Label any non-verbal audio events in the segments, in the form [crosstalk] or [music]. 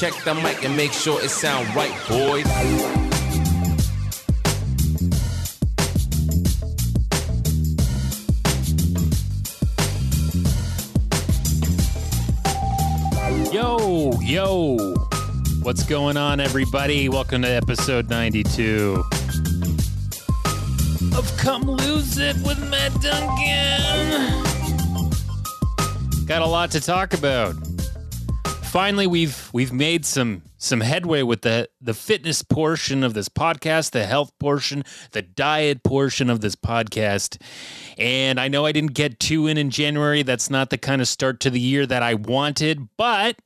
Check the mic and make sure it sound right, boys. Yo, yo. What's going on, everybody? Welcome to episode 92 of Come Lose It with Matt Duncan. Got a lot to talk about. Finally, we've we've made some some headway with the the fitness portion of this podcast, the health portion, the diet portion of this podcast. And I know I didn't get two in in January. That's not the kind of start to the year that I wanted, but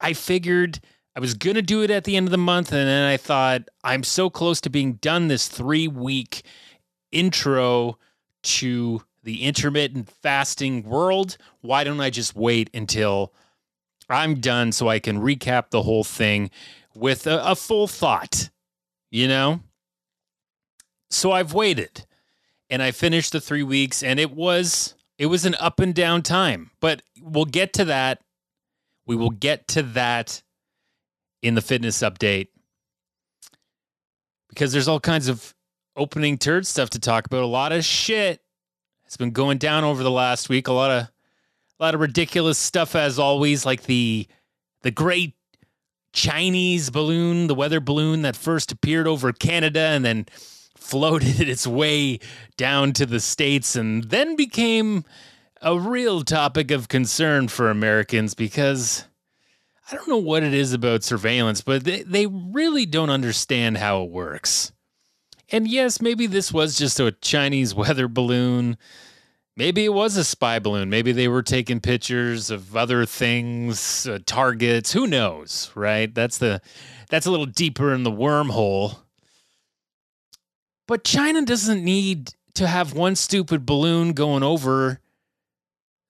I figured I was going to do it at the end of the month. And then I thought, I'm so close to being done this three week intro to the intermittent fasting world. Why don't I just wait until I'm done so I can recap the whole thing with a, a full thought, you know? So I've waited and I finished the three weeks and it was it was an up and down time. But we'll get to that we will get to that in the fitness update because there's all kinds of opening turd stuff to talk about. A lot of shit has been going down over the last week. A lot of a lot of ridiculous stuff as always, like the the great Chinese balloon, the weather balloon that first appeared over Canada and then floated [laughs] its way down to the states and then became a real topic of concern for Americans because I don't know what it is about surveillance, but they, they really don't understand how it works. And yes, maybe this was just a Chinese [laughs] weather balloon. Maybe it was a spy balloon. Maybe they were taking pictures of other things, uh, targets. Who knows, right? That's the that's a little deeper in the wormhole. But China doesn't need to have one stupid balloon going over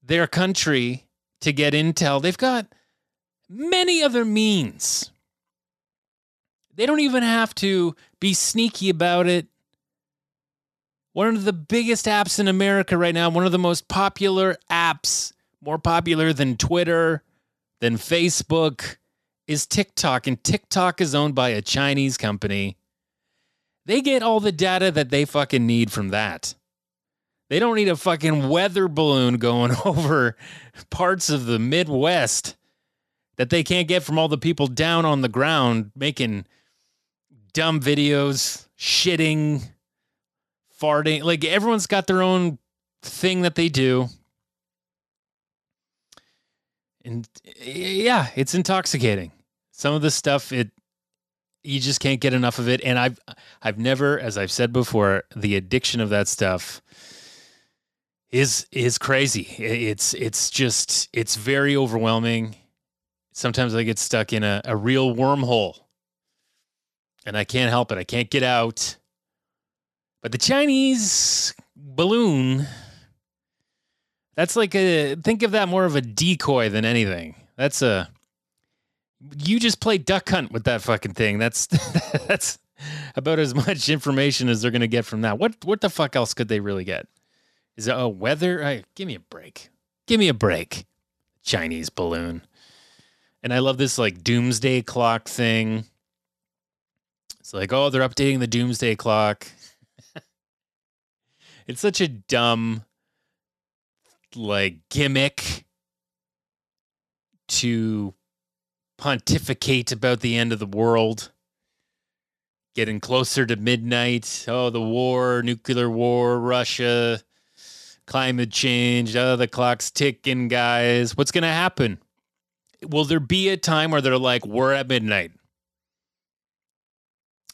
their country to get intel. They've got many other means. They don't even have to be sneaky about it. One of the biggest apps in America right now, one of the most popular apps, more popular than Twitter, than Facebook, is TikTok. And TikTok is owned by a Chinese company. They get all the data that they fucking need from that. They don't need a fucking weather balloon going [laughs] over parts of the Midwest that they can't get from all the people down on the ground making dumb videos, shitting, farting. Like everyone's got their own thing that they do. And eh, yeah, it's intoxicating. Some of the stuff it you just can't get enough of it and I've I've never as I've said before, the addiction of that stuff is is crazy. It's it's just it's very overwhelming. Sometimes I get stuck in a, a real wormhole. And I can't help it. I can't get out. But the Chinese balloon, that's like a think of that more of a decoy than anything. That's a you just play duck hunt with that fucking thing. That's [laughs] that's about as much information as they're gonna get from that. What what the fuck else could they really get? Is it oh weather? Right, give me a break. Give me a break. Chinese balloon. And I love this like doomsday clock thing. It's like, oh, they're updating the doomsday clock. It's such a dumb like gimmick to pontificate about the end of the world. Getting closer to midnight. Oh the war nuclear war russia climate change. Oh the clock's ticking guys. What's going to happen? Will there be a time where they're like we're at midnight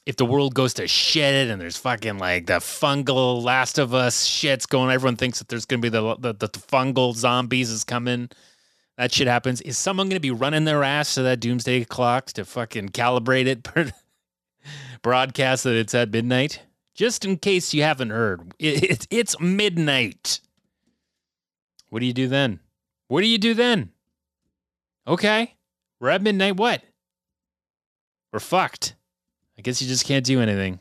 if the world goes to shit and there's fucking like the fungal Last of Us shit's going, everyone thinks that there's to be the, the, the fungal zombies is coming. That shit happens. Is someone to be running their ass to that doomsday clock to fucking calibrate it, [laughs] broadcast that it's at midnight? Just in case you haven't heard, it, it, it's midnight. What do you do then? What do you do then? Okay, we're at midnight. What? We're fucked. I guess you just can't do anything.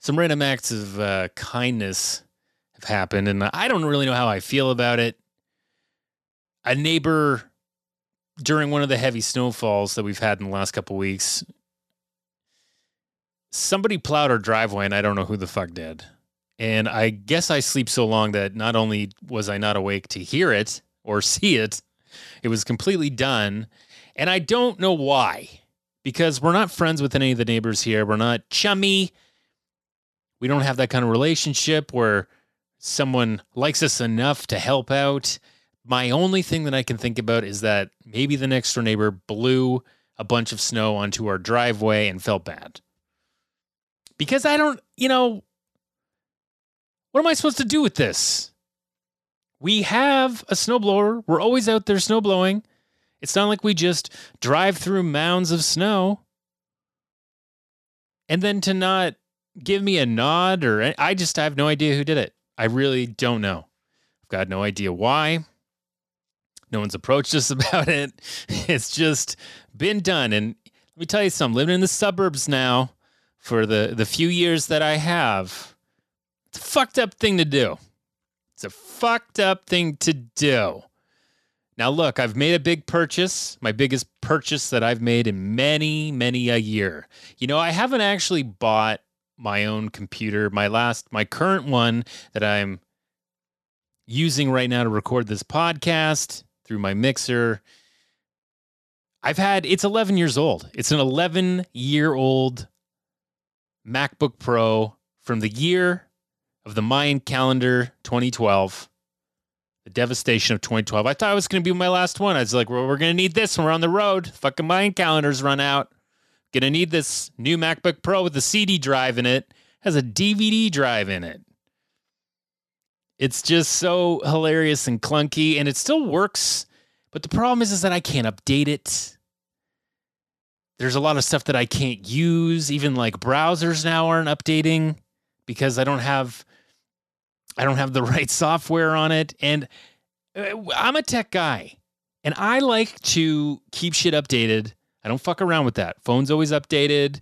Some random acts of uh, kindness have happened, and I don't really know how I feel about it. A neighbor during one of the heavy snowfalls that we've had in the last couple weeks, somebody plowed our driveway and I don't know who the fuck did. And I guess I sleep so long that not only was I not awake to hear it or see it, it was completely done. And I don't know why, because we're not friends with any of the neighbors here. We're not chummy. We don't have that kind of relationship where someone likes us enough to help out. My only thing that I can think about is that maybe the next door neighbor blew a bunch of snow onto our driveway and felt bad. Because I don't, you know, what am I supposed to do with this? We have a snowblower. We're always out there snowblowing. It's not like we just drive through mounds of snow. And then to not give me a nod or I just have no idea who did it. I really don't know. I've got no idea why. No one's approached [laughs] us about it. It's just been done. And let me tell you something, living in the suburbs now for the, the few years that I have, it's a fucked up thing to do. It's a fucked up thing to do. Now, look, I've made a big purchase, my biggest purchase that I've made in many, many a year. You know, I haven't actually bought my own computer. My last, my current one that I'm using right now to record this podcast through my mixer. I've had, it's 11 years old. It's an 11 year old MacBook Pro from the year of the Mayan calendar 2012, the devastation of 2012. I thought it was going to be my last one. I was like, well, we're going to need this when we're on the road. Fucking Mayan calendars run out. Going to need this new MacBook Pro with a CD drive in it. Has a DVD drive in it. It's just so hilarious and clunky, and it still works. But the problem is, is that I can't update it. There's a lot of stuff that I can't use. Even like browsers now aren't updating because I don't have I don't have the [laughs] right software on it. And uh, I'm a tech guy and I like to keep shit updated. I don't fuck around with that. Phone's always updated.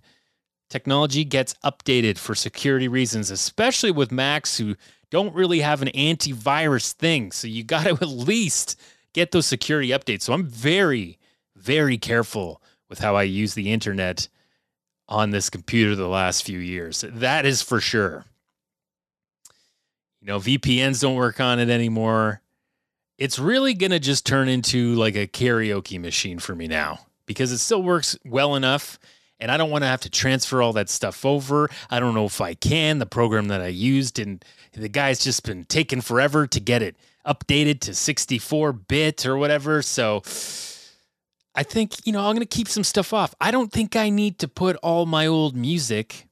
Technology gets updated for security reasons, especially with Macs who don't really have an antivirus thing. So you [laughs] got to at least get those security updates. So I'm very, very careful with how I use the internet on this computer the last few years. That is for sure. You know, VPNs don't work on it anymore. It's really going to just turn into like a karaoke machine for me now because it still works well enough and I don't want to have to transfer all that stuff over. I don't know if I can. The program that I used and the guy's just been taking forever to get it updated to 64 bit or whatever. So I think, you know, I'm going to keep some stuff off. I don't think I need to put all my old music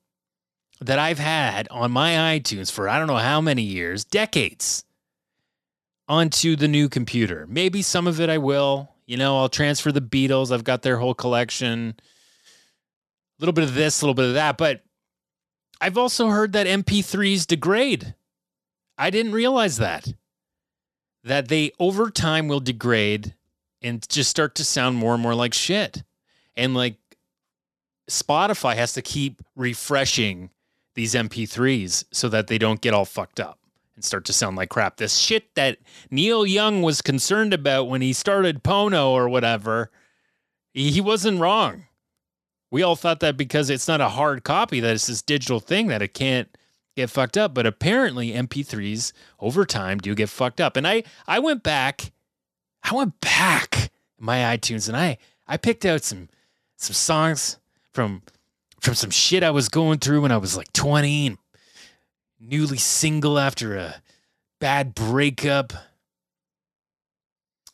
that I've had on my iTunes for I don't know how many years, decades, onto the new computer. Maybe some of it I will. You know, I'll transfer the Beatles. I've got their whole collection. A little bit of this, a little bit of that. But I've also heard that MP3s degrade. I didn't realize that. That they over time will degrade and just start to sound more and more like shit. And like Spotify has to keep refreshing these MP3s so that they don't get all fucked up and start to sound like crap. This shit that Neil Young was concerned about when he started Pono or whatever, he wasn't wrong. We all thought that because it's not a hard copy, that it's this digital thing that it can't get fucked up. But apparently MP3s over time do get fucked up. And I I went back, I went back my iTunes and I I picked out some some songs from from some shit I was going through when I was like 20 and newly single after a bad breakup.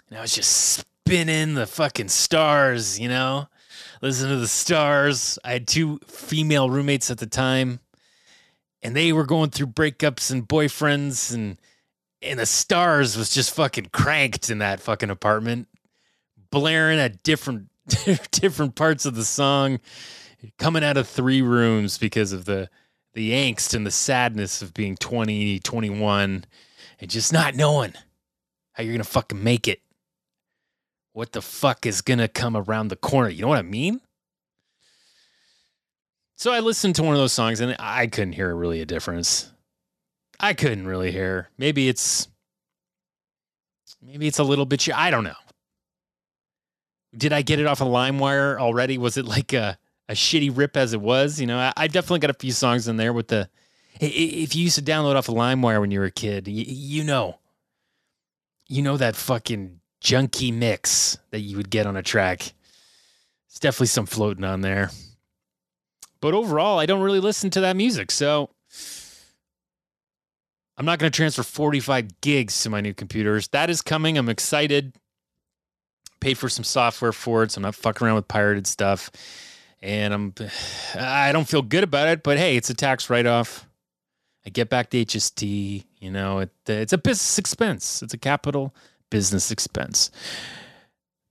And I was just spinning the fucking stars, you know? Listen to the stars. I had two female roommates at the time, and they were going through breakups and boyfriends and and the stars was just fucking cranked in that fucking apartment, blaring at different [laughs] different parts of the song coming out of three rooms because of the the angst and the sadness of being 20, 21 and just not knowing how you're going to fucking make it. What the fuck is going to come around the corner? You know what I mean? So I listened to one of those songs and I couldn't hear really a difference. I couldn't really hear. Maybe it's maybe it's a little bit I don't know. Did I get it off a of LimeWire already? Was it like a, a shitty rip as it was? You know, I, I definitely got a few songs in there with the. If you used to download off of LimeWire when you were a kid, you, you know, you know that fucking junky mix that you would get on a track. It's definitely some floating on there. But overall, I don't really listen to that music. So I'm not going to transfer 45 gigs to my new computers. That is coming. I'm excited. Paid for some software for it, so I'm not fucking around with pirated stuff. And I'm [sighs] I don't feel good about it, but hey, it's a tax write-off. I get back the HST, you know, it, it's a business expense. It's a capital business expense.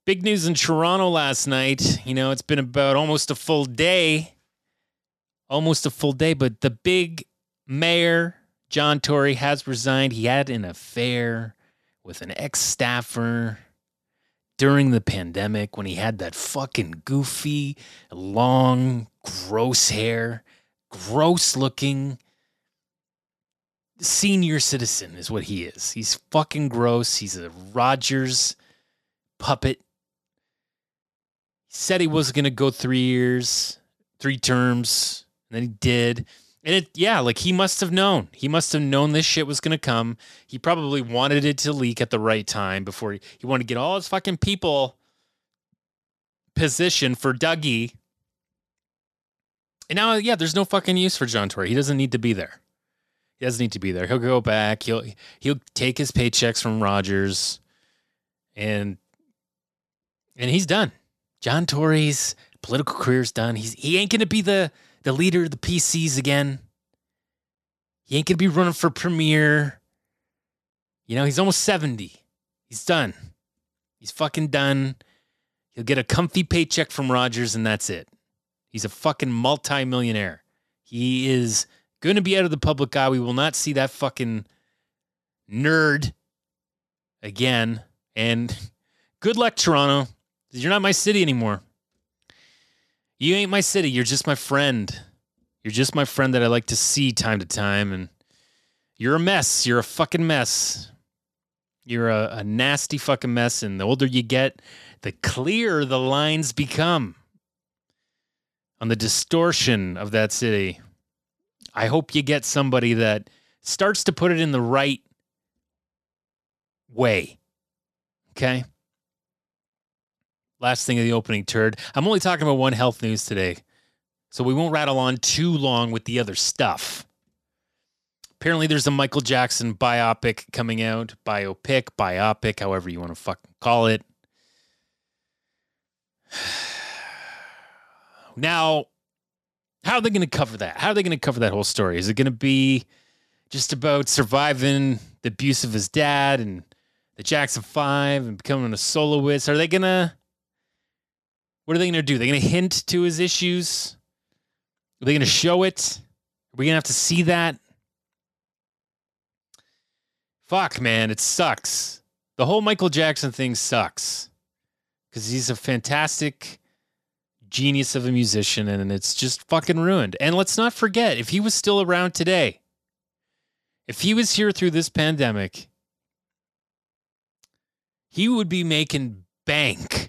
Big news in Toronto last night. You know, it's been about almost a full day almost a full day. But the big mayor, John Tory, has resigned. He had an affair with an ex staffer during the pandemic when he had that fucking goofy, long, gross hair, gross looking senior citizen is what he is. He's fucking gross. He's a Rogers puppet. He said he was going to go three years, three terms. And then he did. And it, yeah, like he must have known. He must have known this shit was to come. He probably wanted it to leak at the right time before he, he wanted to get all his fucking people positioned for Dougie. And now, yeah, there's no fucking use for John Tory. He doesn't need to be there. He doesn't need to be there. He'll go back. He'll he'll take his paychecks from Rogers, and and he's done. John Tory's political career's done. He's he ain't gonna be the the leader of the PCs again. He ain't gonna be running for premier. You know, he's almost 70. He's done. He's fucking done. He'll get a comfy paycheck from Rogers, and that's it. He's a fucking multimillionaire. He is to be out of the public eye. We will not see that fucking nerd again. And [laughs] good luck, Toronto. You're not my city anymore. You ain't my city. You're just my friend. You're just my friend that I like to see time to time. And you're a mess. You're a fucking mess. You're a, a nasty fucking mess. And the older you get, the clearer the lines become on the distortion of that city. I hope you get somebody that starts to put it in the right way. Okay? Last thing of the opening turd. I'm only talking about one health news today, so we won't rattle on too long with the other stuff. Apparently, there's a Michael Jackson biopic coming out. Biopic, biopic, however you want to fucking call it. [sighs] Now, how are they going to cover that? How are they going to cover that whole story? Is it going to be just about surviving the abuse of his dad and the Jackson Five and becoming a soloist? Are they going to what are they going to do? They're going to hint to his issues? Are they going to show it? Are we going to have to see that? Fuck, man, it sucks. The whole Michael Jackson thing sucks because he's a fantastic genius of a musician and it's just fucking ruined. And let's not forget, if he was still around today, if he was here through this pandemic, he would be making bank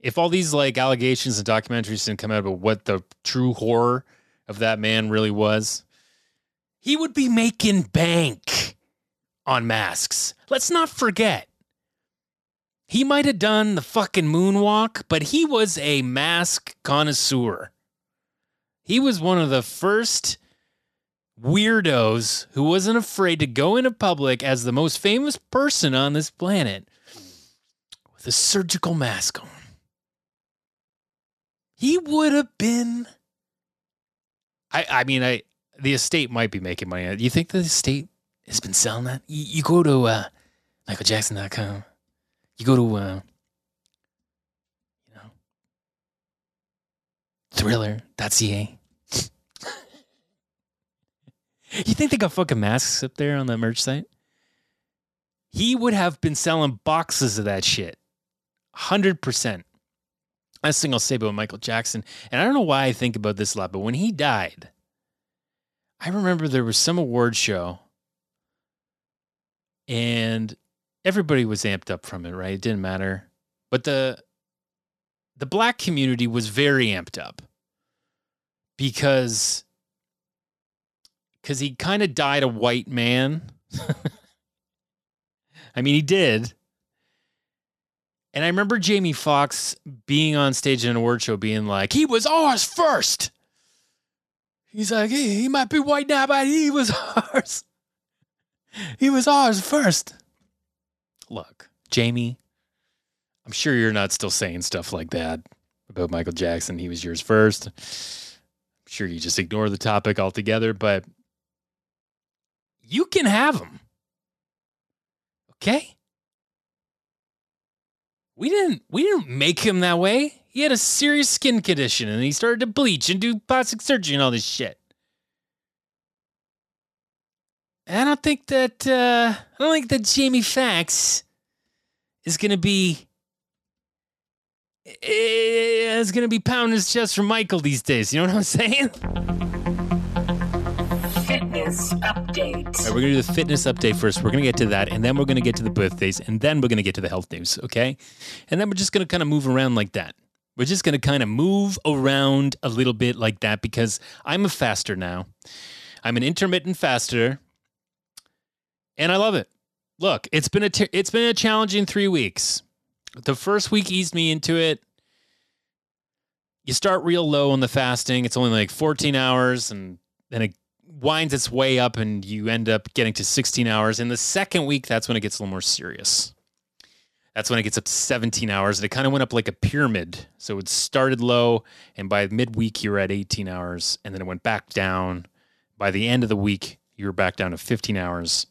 if all these like allegations and documentaries didn't come out about what the true horror of that man really was, he would be making bank on masks. Let's not forget. He might have done the fucking moonwalk, but he was a mask connoisseur. He was one of the first weirdos who wasn't afraid to go into public as the most famous person on this planet with a surgical mask on he would have been. I I mean I the estate might be making money. You think the estate has been selling that? You, you go to uh, MichaelJackson.com. You go to uh, you know Thriller.ca. [laughs] you think they got fucking masks up there on the merch site? He would have been selling boxes of that shit. 100%. Last thing I'll say about Michael Jackson, and I don't know why I think about this a lot, but when he died, I remember there was some award show and everybody was amped up from it, right? It didn't matter. But the the black community was very amped up because because he kind of died a white man. [laughs] I mean, he did. And I remember Jamie Foxx being on stage in an award show being like, he was ours first. He's like, hey, he might be white now, but he was [laughs] ours. He was ours first. Look, Jamie, I'm sure you're not still saying stuff like that about Michael Jackson. He was yours first. I'm sure you just ignore the topic altogether, but you can have him. Okay? We didn't we didn't make him that way. He had a serious skin condition and he started to bleach and do plastic surgery and all this shit. I don't think that uh, I don't think that Jamie Foxx is gonna be is gonna be pounding his chest for Michael these days. You know what I'm saying? [laughs] Fitness update. We're gonna do the fitness update first. We're gonna get to that, and then we're gonna get to the birthdays, and then we're gonna get to the health news. Okay, and then we're just gonna kind of move around like that. We're just gonna kind of move around a little bit like that because I'm a faster now. I'm an intermittent faster, and I love it. Look, it's been a t- it's been a challenging three weeks. The first week eased me into it. You start real low on the fasting. It's only like 14 hours, and then it winds its way up, and you end up getting to 16 hours. In the second week, that's when it gets a little more serious. That's when it gets up to 17 hours, and it kind of went up like a pyramid. So it started low, and by midweek, you were at 18 hours, and then it went back down. By the end of the week, you were back down to 15 hours.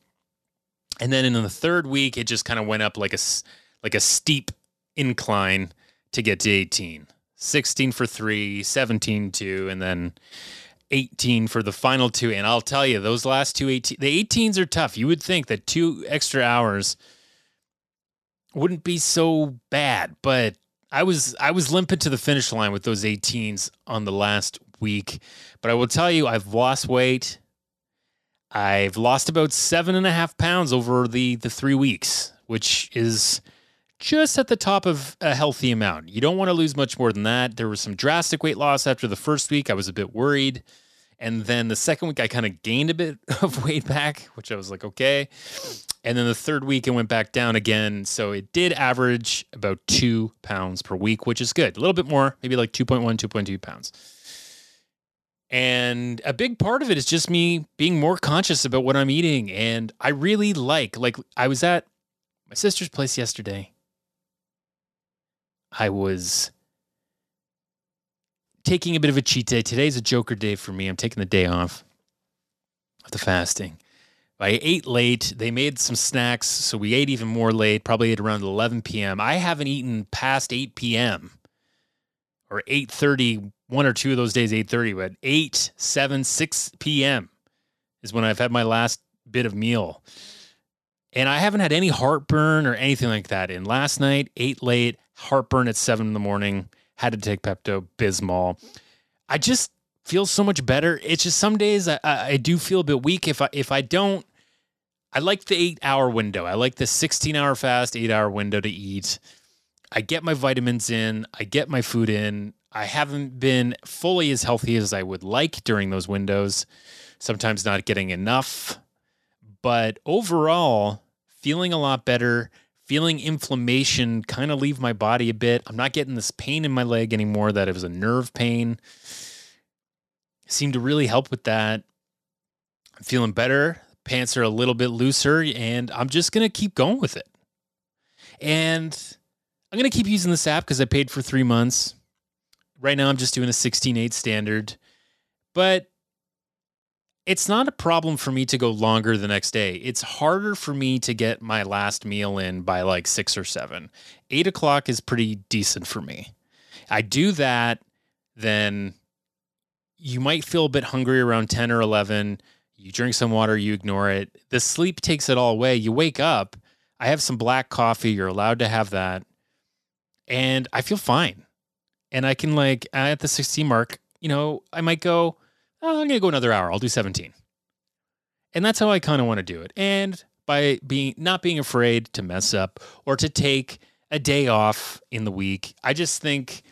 And then in the third week, it just kind of went up like a like a steep incline to get to 18. 16 for three, 17 two, and then 18 for the final two. And I'll tell you, those last two 18, the 18s are tough. You would think that two extra hours wouldn't be so bad, but I was I was limping to the finish line with those 18s on the last week. But I will tell you, I've lost weight. I've lost about seven and a half pounds over the the three weeks, which is just at the top of a healthy amount. You don't want to lose much more than that. There was some drastic weight loss after the first week. I was a bit worried. And then the second week, I kind of gained a bit [laughs] of weight back, which I was like, okay. And then the third week, it went back down again. So it did average about two pounds per week, which is good. A little bit more, maybe like 2.1, 2.2 pounds. And a big part of it is just me being more conscious about what I'm eating. And I really like, like, I was at my sister's place yesterday. I was taking a bit of a cheat day. Today's a joker day for me. I'm taking the day off of the fasting. I ate late. They made some snacks, so we ate even more late, probably at around 11 p.m. I haven't eaten past 8 p.m. or 8:30, one or two of those days 8:30, but 8, 7, 6 p.m. is when I've had my last bit of meal. And I haven't had any heartburn or anything like that. And last night, ate late, heartburn at seven in the morning, had to take Pepto Bismol. I just feel so much better. It's just some days I, I, I do feel a bit weak. If I if I don't, I like the eight hour window. I like the 16 hour fast, eight hour window to eat. I get my vitamins in, I get my food in. I haven't been fully as healthy as I would like during those windows. Sometimes not getting enough but overall, feeling a lot better, feeling inflammation kind of leave my body a bit. I'm not getting this pain in my leg anymore that it was a nerve pain. Seemed to really help with that. I'm feeling better. Pants are a little bit looser, and I'm just going to keep going with it. And I'm going to keep using this app because I paid for three months. Right now, I'm just doing a 16.8 standard. But it's not a problem for me to go longer the next day. It's harder for me to get my last meal in by like six or seven. Eight o'clock is pretty decent for me. I do that, then you might feel a bit hungry around 10 or 11. You drink some water, you ignore it. The sleep takes it all away. You wake up, I have some black coffee. You're allowed to have that. And I feel fine. And I can, like, at the 16 mark, you know, I might go, oh, I'm going to go another hour. I'll do 17. And that's how I kind of want to do it. And by being not being afraid to mess up or to take a day off in the week, I just think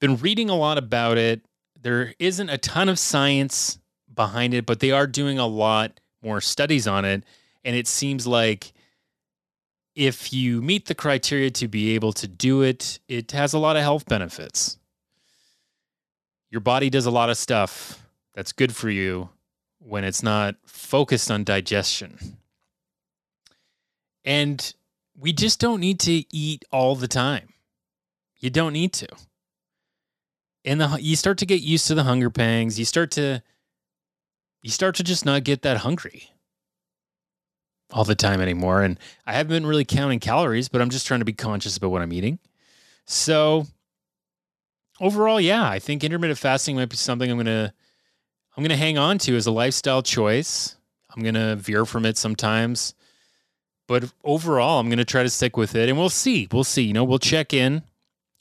been reading a lot about it. There isn't a ton of science behind it, but they are doing a lot more studies on it. And it seems like if you meet the criteria to be able to do it, it has a lot of health benefits. Your body does a lot of stuff that's good for you when it's not focused on digestion. And we just don't need to eat all the time. You don't need to. And the you start to get used to the hunger pangs. You start to you start to just not get that hungry all the time anymore. And I haven't been really counting calories, but I'm just trying to be conscious about what I'm eating. So overall, yeah, I think intermittent fasting might be something I'm gonna I'm gonna hang on to as a lifestyle choice. I'm gonna veer from it sometimes. But overall, I'm gonna try to stick with it and we'll see. We'll see. You know, we'll check in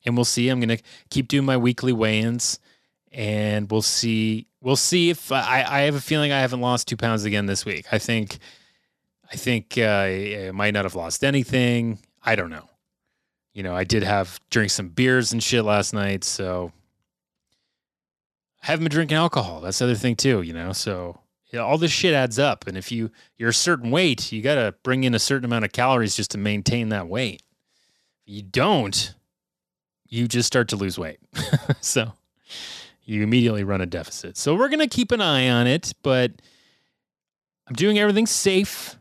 and we'll see. I'm gonna keep doing my weekly weigh-ins and we'll see we'll see if I, I have a feeling I haven't lost two pounds again this week. I think I think uh, I might not have lost anything. I don't know. You know, I did have drink some beers and shit last night, so I haven't been drinking alcohol. That's the other thing too. You know, so all this shit adds up. And if you you're a certain weight, you got to bring in a certain amount of calories just to maintain that weight. If you don't, you just start to lose weight. [laughs] so you immediately run a deficit. So we're gonna keep an eye on it, but I'm doing everything safe.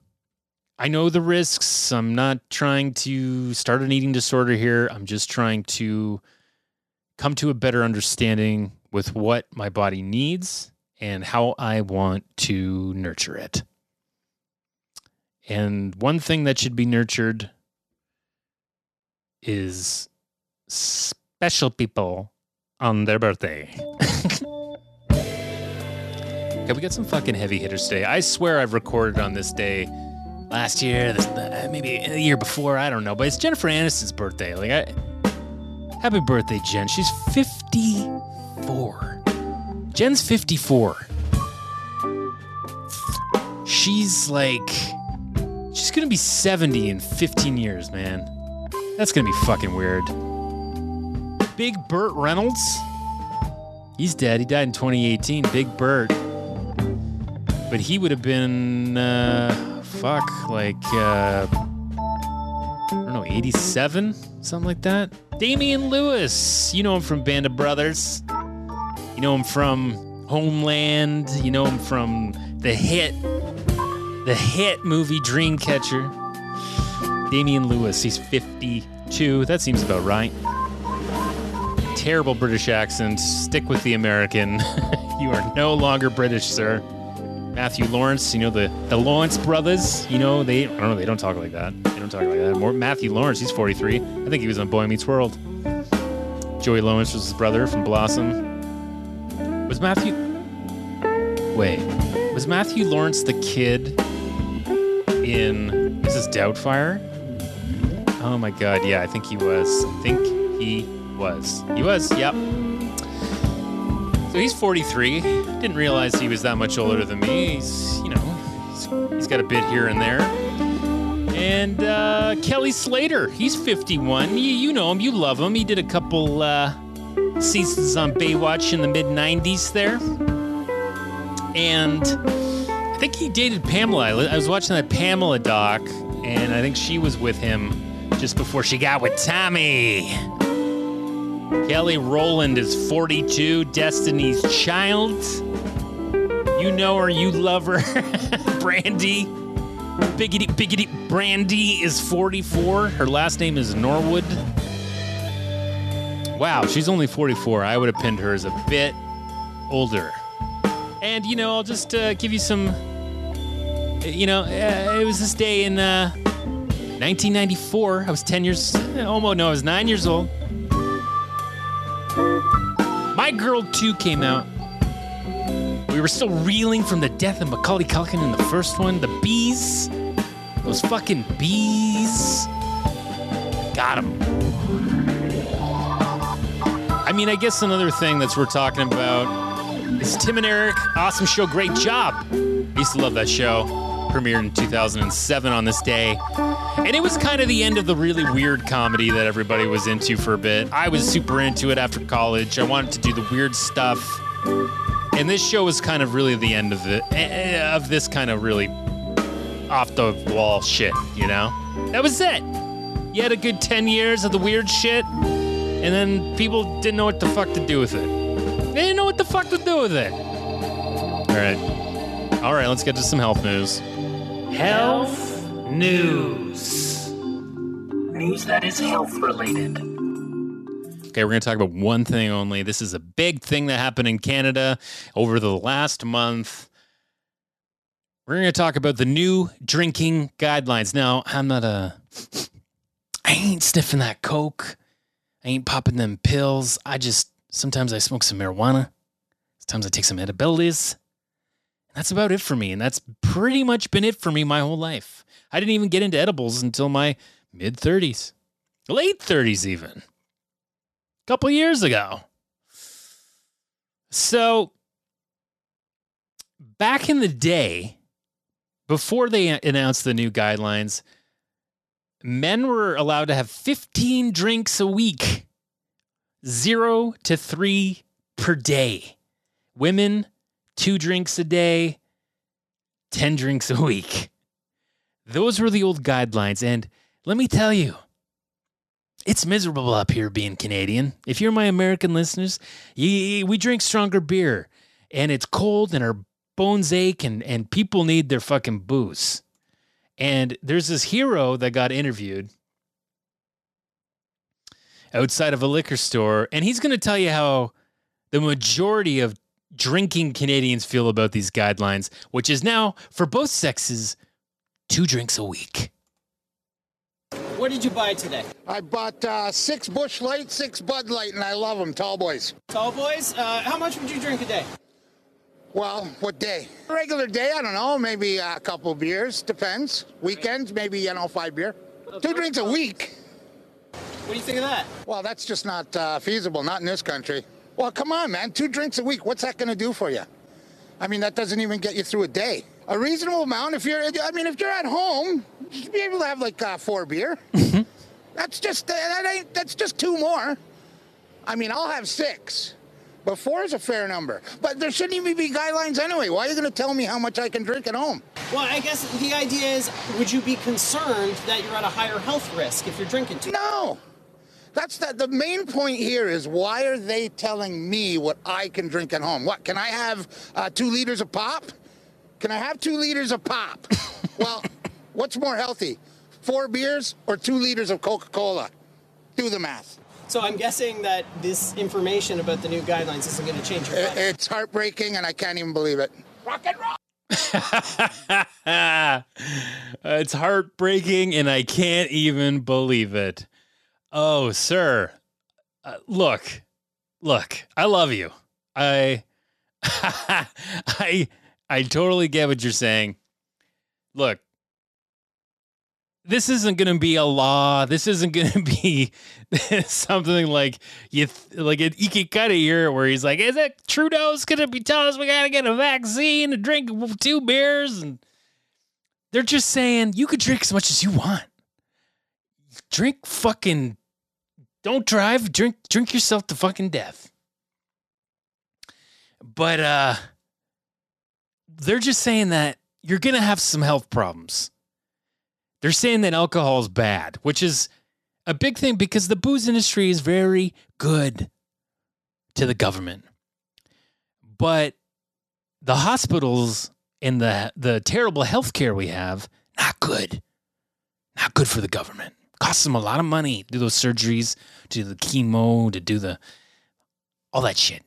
I know the risks. I'm not trying to start an eating disorder here. I'm just trying to come to a better understanding with what my body needs and how I want to nurture it. And one thing that should be nurtured is special people on their birthday. [laughs] okay, we got some fucking heavy hitters today. I swear I've recorded on this day last year, uh, maybe a year before. I don't know, but it's Jennifer Aniston's birthday. Like, I, happy birthday, Jen. She's 54. Jen's 54. She's like, she's gonna be 70 in 15 years, man. That's gonna be fucking weird. Big Burt Reynolds. He's dead. He died in 2018. Big Burt. But he would have been, uh, fuck, like, uh, I don't know, 87? Something like that. Damian Lewis. You know him from Band of Brothers. You know him from Homeland. You know him from the hit, the hit movie Dreamcatcher. Damian Lewis. He's 52. That seems about right terrible British accent. Stick with the American. [laughs] you are no longer British, sir. Matthew Lawrence, you know the the Lawrence brothers. You know they. I don't know. They don't talk like that. They don't talk like that. More Matthew Lawrence. He's 43. I think he was on Boy Meets World. Joey Lawrence was his brother from Blossom. Was Matthew? Wait, was Matthew Lawrence the kid in Mrs. Doubtfire? Oh my God! Yeah, I think he was. I think he was. He was, yep. So he's 43. Didn't realize he was that much older than me. He's, you know, he's, he's got a bit here and there. And uh, Kelly Slater, he's 51. You, you know him, you love him. He did a couple uh, seasons on Baywatch in the mid 90s there. And I think he dated Pamela. I was watching that Pamela doc, and I think she was with him just before she got with Tommy. Kelly Rowland is 42, Destiny's Child. You know her, you love her. [laughs] Brandy. Biggity, biggity, Brandy is 44. Her last name is Norwood. Wow, she's only 44. I would have pinned her as a bit older. And, you know, I'll just uh, give you some. You know, uh, it was this day in uh, 1994. I was 10 years. Almost, no, I was nine years old. My Girl 2 came out. We were still reeling from the death of Macaulay Culkin in the first one. The bees. Those fucking bees. Got him. I mean, I guess another thing that's worth talking about is Tim and Eric. Awesome show. Great job. I used to love that show. Premiered in 2007 on this day. And it was kind of the end of the really weird comedy that everybody was into for a bit. I was super into it after college. I wanted to do the weird stuff. And this show was kind of really the end of it eh, of this kind of really off the wall shit, you know? That was it. You had a good 10 years of the weird shit, and then people didn't know what the fuck to do with it. They didn't know what the fuck to do with it. All right. All right, let's get to some health news. Health news. News that is health related. Okay, we're going to talk about one thing only. This is a big thing that happened in Canada over the last month. We're going to talk about the new drinking guidelines. Now, I'm not a. I ain't sniffing that coke. I ain't popping them pills. I just sometimes I smoke some marijuana. Sometimes I take some edibles. That's about it for me, and that's pretty much been it for me my whole life. I didn't even get into edibles until my mid 30s, late 30s even a couple years ago. So, back in the day, before they announced the new guidelines, men were allowed to have 15 drinks a week, zero to three per day. Women, two drinks a day, 10 drinks a week. Those were the old guidelines. And let me tell you, it's miserable up here being Canadian. If you're my American listeners, we drink stronger beer and it's cold and our bones ache and, and people need their fucking booze. And there's this hero that got interviewed outside of a liquor store, and he's going to tell you how the majority of drinking Canadians feel about these guidelines, which is now for both sexes two drinks a week. What did you buy today? I bought uh, six Busch Light, six Bud Light, and I love them, tall boys. Tall boys, uh, how much would you drink a day? Well, what day? Regular day, I don't know, maybe a couple beers, depends. Weekends, maybe, you know, five beer. Two drinks a week. What do you think of that? Well, that's just not uh, feasible, not in this country. Well, come on, man, two drinks a week, what's that going to do for you? I mean, that doesn't even get you through a day. A reasonable amount, if you're, I mean, if you're at home, you should be able to have like uh, four beer. That's just, uh, that ain't, that's just two more. I mean, I'll have six. But four is a fair number. But there shouldn't even be guidelines anyway. Why are you going to tell me how much I can drink at home? Well, I guess the idea is would you be concerned that you're at a higher health risk if you're drinking too No. That's the, the main point here is why are they telling me what I can drink at home? What, can I have uh, two liters of pop? Can I have two liters of pop? [laughs] well, what's more healthy? Four beers or two liters of Coca Cola? Do the math. So I'm guessing that this information about the new guidelines isn't going to change your I- life. It's heartbreaking and I can't even believe it. Rock and roll! [laughs] it's heartbreaking and I can't even believe it. Oh, sir. Uh, look. Look. I love you. I [laughs] I I totally get what you're saying. Look. This isn't going to be a law. This isn't going [laughs] to be [laughs] something like you th- like an Ikikata here where he's like, "Is it Trudeau's going to be telling us we got to get a vaccine and drink two beers?" And they're just saying you could drink as much as you want. Drink fucking. Don't drive. Drink drink yourself to fucking death. But uh, they're just saying that you're gonna have some health problems. They're saying that alcohol is bad, which is a big thing because the booze industry is very good to the government. But the hospitals and the the terrible health care we have, not good. Not good for the government. Costs them a lot of money to do those surgeries, to do the chemo, to do the all that shit.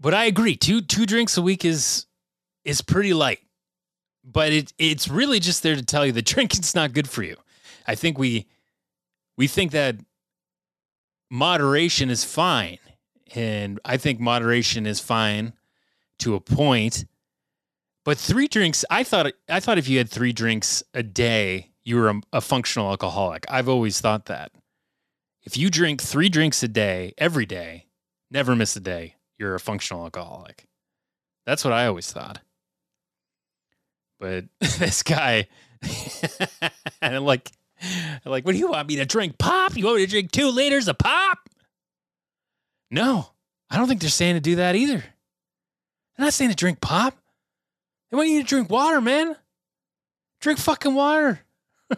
But I agree. Two two drinks a week is is pretty light. But it it's really just there to tell you that [laughs] drinking's not good for you. I think we we think that moderation is fine. And I think moderation is fine to a point. But three drinks, I thought I thought if you had three drinks a day, you were a, a functional alcoholic. I've always thought that. If you drink three drinks a day, every day, never miss a day, you're a functional alcoholic. That's what I always thought. But [laughs] this guy, [laughs] and I'm like, I'm like, what do you want me to drink? Pop? You want me to drink two liters of pop? No, I don't think they're saying to do that either. They're not saying to drink pop. They want you to drink water, man. Drink fucking water. [laughs]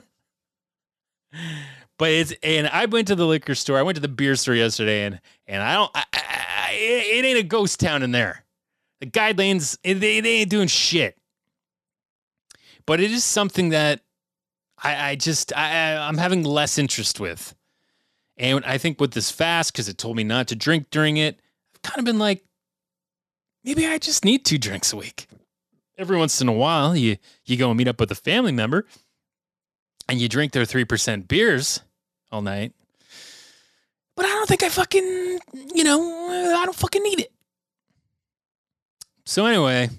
but it's and I went to the liquor store. I went to the beer store yesterday, and and I don't. I, I, it ain't a ghost town in there. The guidelines they, they ain't doing shit. But it is something that I, I just I, I'm having less interest with, and I think with this fast because it told me not to drink during it. I've kind of been like, maybe I just need two drinks a week. Every once in a while, you you go and meet up with a family member, and you drink their three percent beers all night. But I don't think I fucking, you know, I don't fucking need it. So anyway,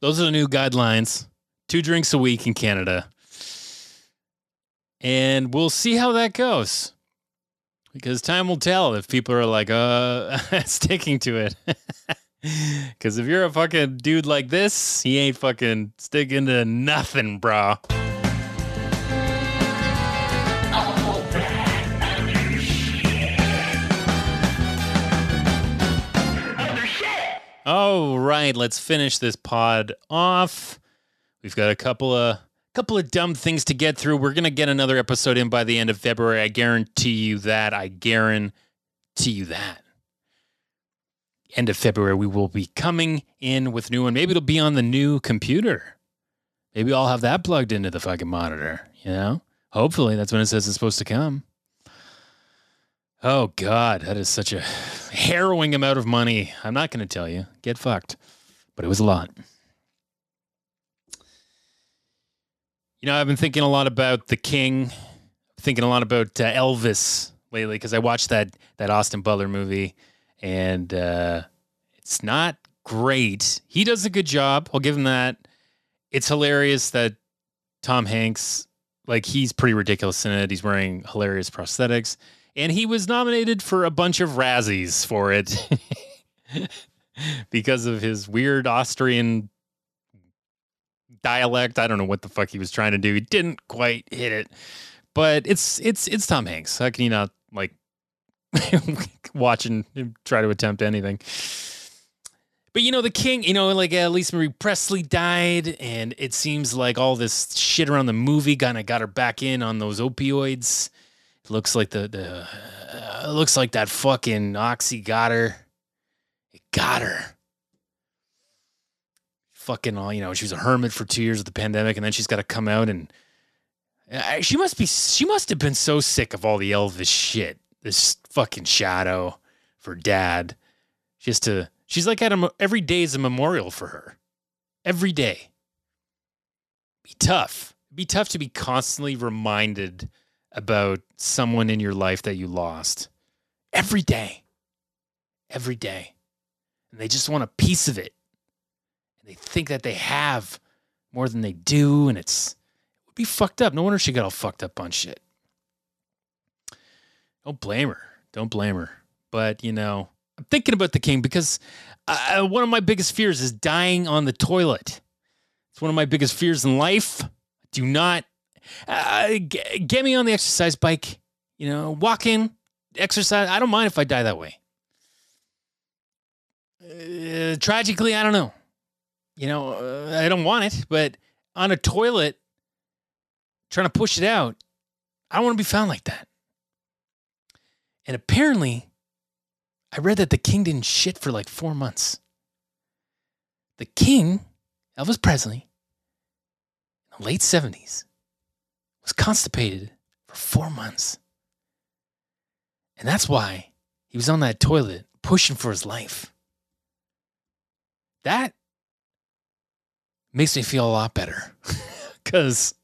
those are the new guidelines. Two drinks a week in Canada. And we'll see how that goes. Because time will tell if people are like, uh, [laughs] sticking to it. [laughs] [laughs] Because if you're a fucking dude like this, he ain't fucking sticking to nothing, bro. All right, let's finish this pod off. We've got a couple of couple of dumb things to get through. We're gonna get another episode in by the end of February. I guarantee you that. I guarantee you that. End of February, we will be coming in with new one. Maybe it'll be on the new computer. Maybe I'll have that plugged into the fucking monitor. You know, hopefully that's when it says it's supposed to come. Oh God, that is such a harrowing amount of money. I'm not going to tell you. Get fucked. But it was a lot. You know, I've been thinking a lot about The King, thinking a lot about uh, Elvis lately because I watched that that Austin Butler movie, and uh, it's not great. He does a good job. I'll give him that. It's hilarious that Tom Hanks, like, he's pretty ridiculous in it. He's wearing hilarious prosthetics and he was nominated for a bunch of Razzies for it [laughs] because of his weird Austrian dialect. I don't know what the fuck he was trying to do. He didn't quite hit it, but it's it's it's Tom Hanks. How can you not like [laughs] watching him try to attempt anything? But you know, the king, you know, like uh, Lisa Marie Presley died, and it seems like all this shit around the movie kind of got her back in on those opioids. It Looks like the the uh, looks like that fucking oxy got her. It got her. Fucking all you know, she was a hermit for two years of the pandemic, and then she's got to come out and uh, she must be she must have been so sick of all the Elvis shit. This fucking shadow for dad, just to she's like at a every day is a memorial for her. Every day. Be tough. Be tough to be constantly reminded about someone in your life that you lost every day. Every day. And they just want a piece of it. And they think that they have more than they do. And it's, it would be fucked up. No wonder she got all fucked up on shit. Don't blame her. Don't blame her. But, you know, I'm thinking about the king because uh, one of my biggest fears is dying on the toilet. It's one of my biggest fears in life. Do not uh, g- get me on the exercise bike. You know, walking, exercise. I don't mind if I die that way. Uh, tragically, I don't know. You know, uh, I don't want it, but on a toilet, trying to push it out, I don't want to be found like that. And apparently, I read that the king didn't shit for like four months. The king, Elvis Presley, in the late 70s, was constipated for four months. And that's why he was on that toilet pushing for his life. That makes me feel a lot better [laughs] because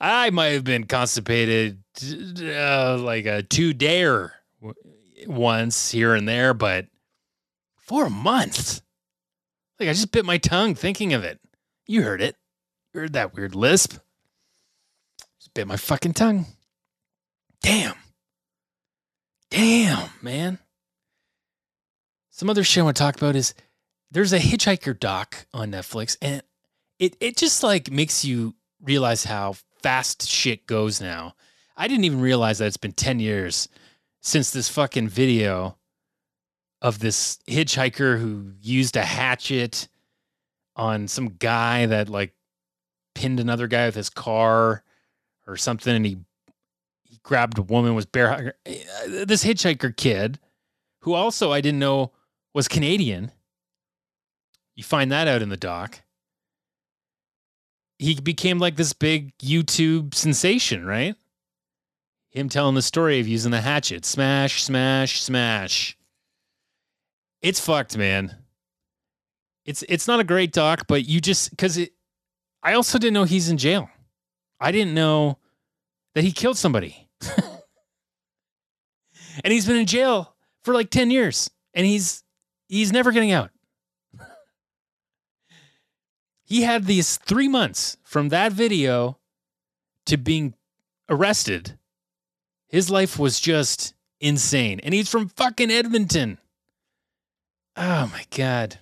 I might have been constipated uh, like a two dayer once here and there, but for a month. Like I just bit my tongue thinking of it. You heard it. You heard that weird lisp. Just bit my fucking tongue. Damn. Damn, man. Some other shit I want to talk about is there's a hitchhiker doc on Netflix, and it it just like makes you realize how fast shit goes now. I didn't even realize that it's been 10 years since this fucking video of this hitchhiker who used a hatchet on some guy that like pinned another guy with his car or something and he he grabbed a woman was bare eh, this hitchhiker kid who also I didn't know was Canadian. You find that out in the doc. He became like this big YouTube sensation, right? Him telling the story of using the hatchet. Smash, smash, smash. It's fucked, man. It's it's not a great doc, but you just because it I also didn't know he's in jail. I didn't know that he killed somebody. [laughs] and he's been in jail for like 10 years and he's he's never getting out. He had these 3 months from that video to being arrested. His life was just insane and he's from fucking Edmonton. Oh my god.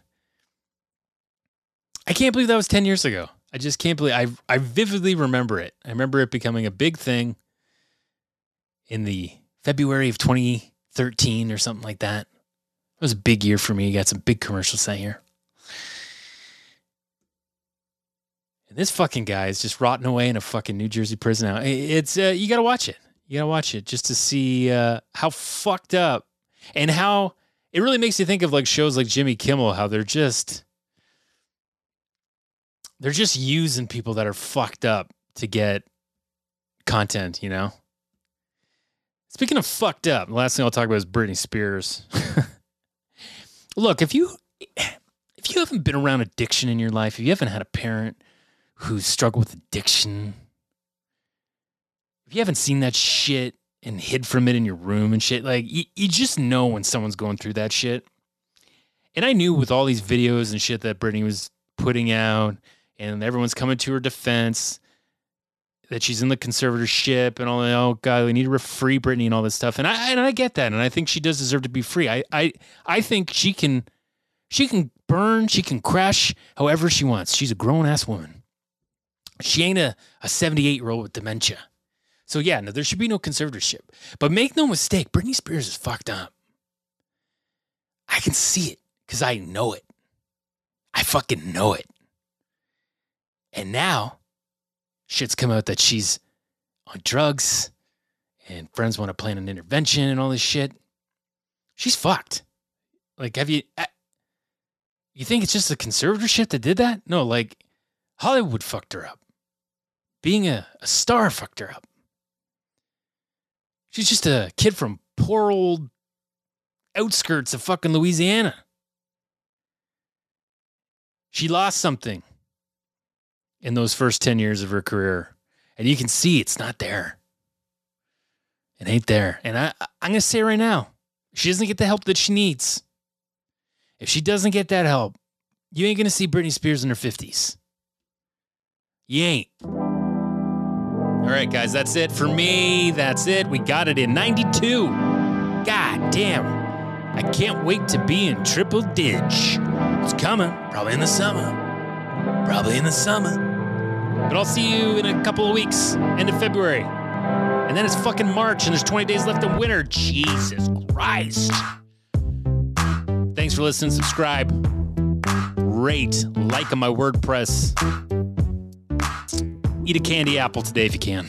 I can't believe that was 10 years ago. I just can't believe I I vividly remember it. I remember it becoming a big thing in the February of 2013 or something like that. It was a big year for me. Got some big commercials that year. And this fucking guy is just rotting away in a fucking New Jersey prison now. It's uh, you got to watch it. You got to watch it just to see uh, how fucked up and how it really makes you think of like shows like Jimmy Kimmel how they're just they're just using people that are fucked up to get content, you know? Speaking of fucked up, the last thing I'll talk about is Britney Spears. [laughs] Look, if you if you haven't been around addiction in your life, if you haven't had a parent who's struggle with addiction, if you haven't seen that shit and hid from it in your room and shit, like you, you just know when someone's going through that shit. And I knew with all these videos and shit that Britney was putting out and everyone's coming to her defense that she's in the conservatorship and all that. Oh God, we need to free Britney and all this stuff. And I and I get that, and I think she does deserve to be free. I I I think she can she can burn, she can crash however she wants. She's a grown ass woman. She ain't a a seventy eight year old with dementia. So yeah, no, there should be no conservatorship. But make no mistake, Britney Spears is fucked up. I can see it because I know it. I fucking know it. And now shit's come out that she's on drugs and friends want to plan an intervention and all this shit. She's fucked. Like, have you, uh, you think it's just the conservatorship that did that? No, like Hollywood fucked her up. Being a, a star fucked her up. She's just a kid from poor old outskirts of fucking Louisiana. She lost something in those first 10 years of her career. And you can see it's not there. It ain't there. And I, I'm going to say right now, she doesn't get the help that she needs. If she doesn't get that help, you ain't going to see Britney Spears in her 50s. You ain't. All right, guys, that's it for me. That's it. We got it in 92. God damn. I can't wait to be in Triple Ditch. It's coming, probably in the summer. Probably in the summer. But I'll see you in a couple of weeks, end of February. And then it's fucking March and there's 20 days left of winter. Jesus Christ. Thanks for listening. Subscribe, rate, like on my WordPress. Eat a candy apple today if you can.